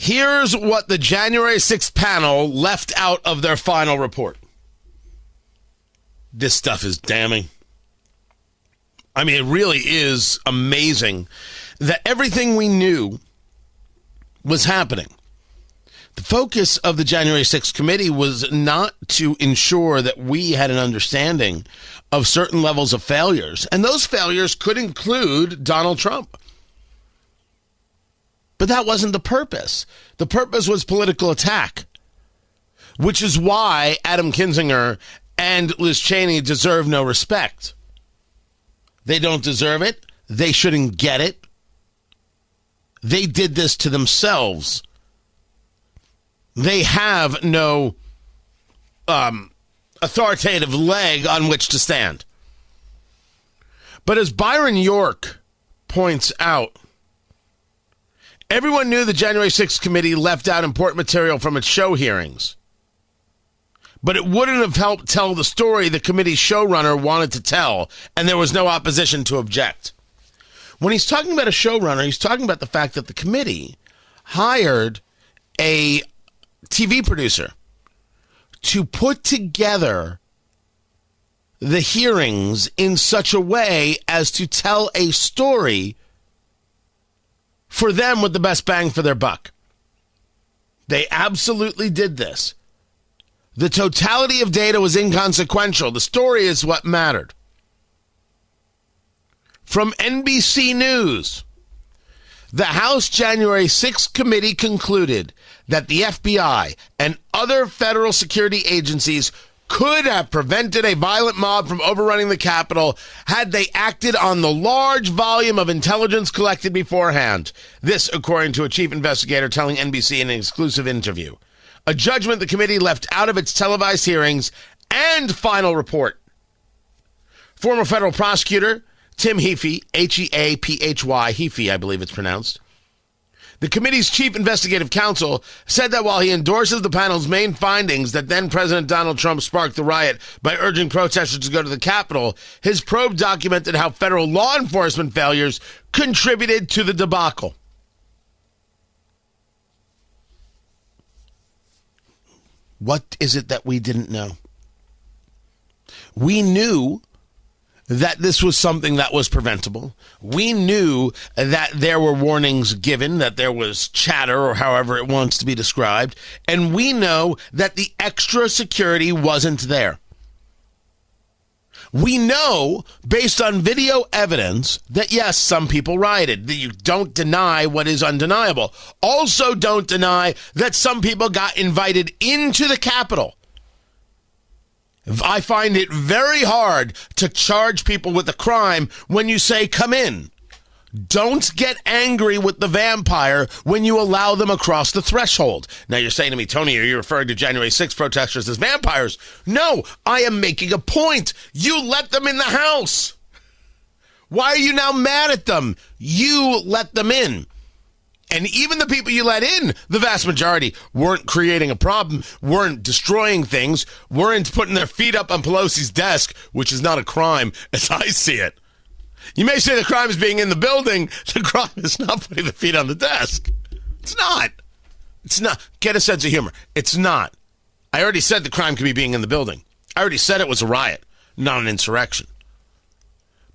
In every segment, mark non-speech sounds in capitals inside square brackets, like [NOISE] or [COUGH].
Here's what the January 6th panel left out of their final report. This stuff is damning. I mean, it really is amazing that everything we knew was happening. The focus of the January 6th committee was not to ensure that we had an understanding of certain levels of failures, and those failures could include Donald Trump. But that wasn't the purpose. The purpose was political attack, which is why Adam Kinzinger and Liz Cheney deserve no respect. They don't deserve it. They shouldn't get it. They did this to themselves. They have no um, authoritative leg on which to stand. But as Byron York points out, everyone knew the January 6th committee left out important material from its show hearings. But it wouldn't have helped tell the story the committee showrunner wanted to tell, and there was no opposition to object. When he's talking about a showrunner, he's talking about the fact that the committee hired a TV producer to put together the hearings in such a way as to tell a story for them with the best bang for their buck. They absolutely did this. The totality of data was inconsequential. The story is what mattered from NBC News. The House January 6th committee concluded that the FBI and other federal security agencies could have prevented a violent mob from overrunning the Capitol had they acted on the large volume of intelligence collected beforehand. This, according to a chief investigator telling NBC in an exclusive interview. A judgment the committee left out of its televised hearings and final report. Former federal prosecutor Tim Heaphy, H E A P H Y, Heaphy, I believe it's pronounced. The committee's chief investigative counsel said that while he endorses the panel's main findings that then President Donald Trump sparked the riot by urging protesters to go to the Capitol, his probe documented how federal law enforcement failures contributed to the debacle. What is it that we didn't know? We knew that this was something that was preventable. We knew that there were warnings given, that there was chatter, or however it wants to be described. And we know that the extra security wasn't there. We know, based on video evidence, that yes, some people rioted. that You don't deny what is undeniable. Also, don't deny that some people got invited into the Capitol I find it very hard to charge people with a crime when you say, come in. Don't get angry with the vampire when you allow them across the threshold. Now you're saying to me, Tony, are you referring to January 6 protesters as vampires? No, I am making a point. You let them in the house. Why are you now mad at them? You let them in. And even the people you let in, the vast majority, weren't creating a problem, weren't destroying things, weren't putting their feet up on Pelosi's desk, which is not a crime [LAUGHS] as I see it. You may say the crime is being in the building, [LAUGHS] the crime is not putting the feet on the desk. It's not. It's not. Get a sense of humor. It's not. I already said the crime could be being in the building. I already said it was a riot, not an insurrection.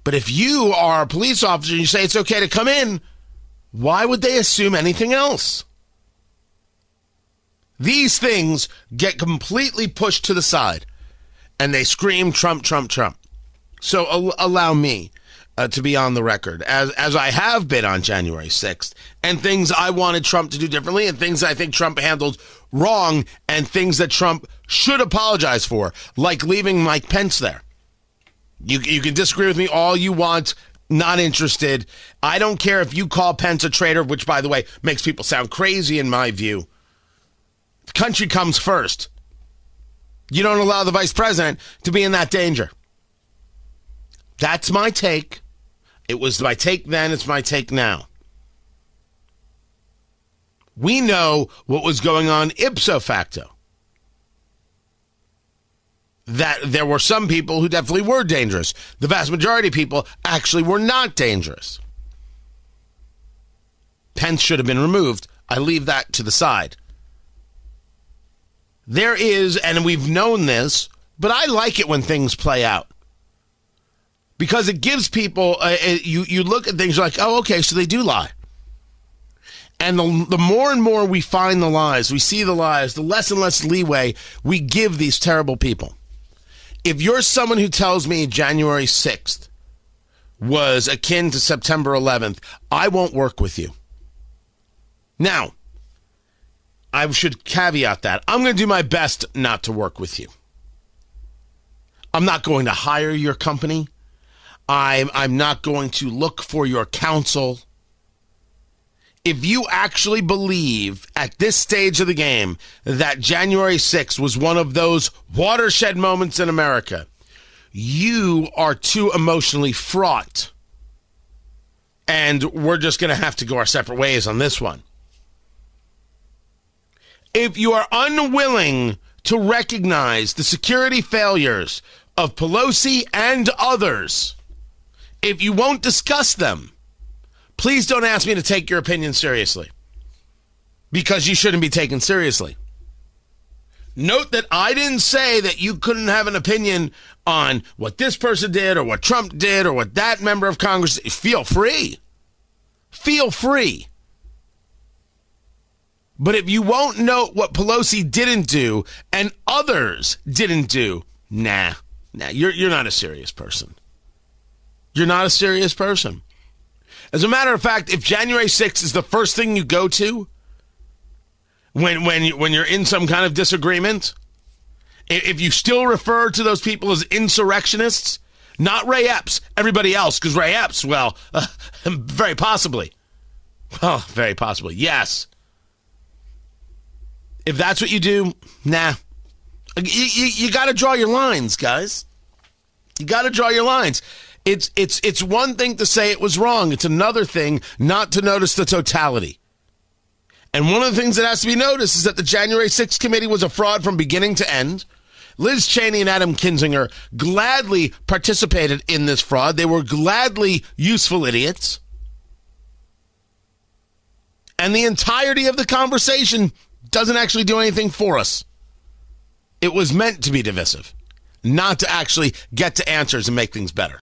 But if you are a police officer and you say it's okay to come in, why would they assume anything else? These things get completely pushed to the side and they scream Trump, Trump, Trump. So al- allow me uh, to be on the record as as I have been on January 6th and things I wanted Trump to do differently and things I think Trump handled wrong and things that Trump should apologize for like leaving Mike Pence there. You you can disagree with me all you want Not interested. I don't care if you call Pence a traitor, which, by the way, makes people sound crazy in my view. The country comes first. You don't allow the vice president to be in that danger. That's my take. It was my take then, it's my take now. We know what was going on ipso facto. That there were some people who definitely were dangerous. The vast majority of people actually were not dangerous. Pence should have been removed. I leave that to the side. There is, and we've known this, but I like it when things play out because it gives people uh, uh, you you look at things like oh okay so they do lie and the, the more and more we find the lies we see the lies the less and less leeway we give these terrible people if you're someone who tells me january 6th was akin to september 11th i won't work with you. Now i should caveat that. I'm going to do my best not to work with you. I'm not going to hire your company. I'm I'm not going to look for your counsel. If you actually believe at this stage of the game that January 6th was one of those watershed moments in America, you are too emotionally fraught. And we're just going to have to go our separate ways on this one. If you are unwilling to recognize the security failures of Pelosi and others, if you won't discuss them, please don't ask me to take your opinion seriously because you shouldn't be taken seriously. Note that I didn't say that you couldn't have an opinion on what this person did or what Trump did or what that member of Congress did. Feel free. Feel free. But if you won't note what Pelosi didn't do and others didn't do, nah, nah, you're, you're not a serious person. You're not a serious person. As a matter of fact, if January 6th is the first thing you go to when when you, when you're in some kind of disagreement, if you still refer to those people as insurrectionists, not Ray Epps, everybody else, because Ray Epps, well, uh, [LAUGHS] very possibly, well, very possibly, yes. If that's what you do, nah. You, you, you got to draw your lines, guys. You got to draw your lines. It's it's it's one thing to say it was wrong. It's another thing not to notice the totality. And one of the things that has to be noticed is that the January 6th committee was a fraud from beginning to end. Liz Cheney and Adam Kinzinger gladly participated in this fraud. They were gladly useful idiots. And the entirety of the conversation doesn't actually do anything for us. It was meant to be divisive, not to actually get to answers and make things better.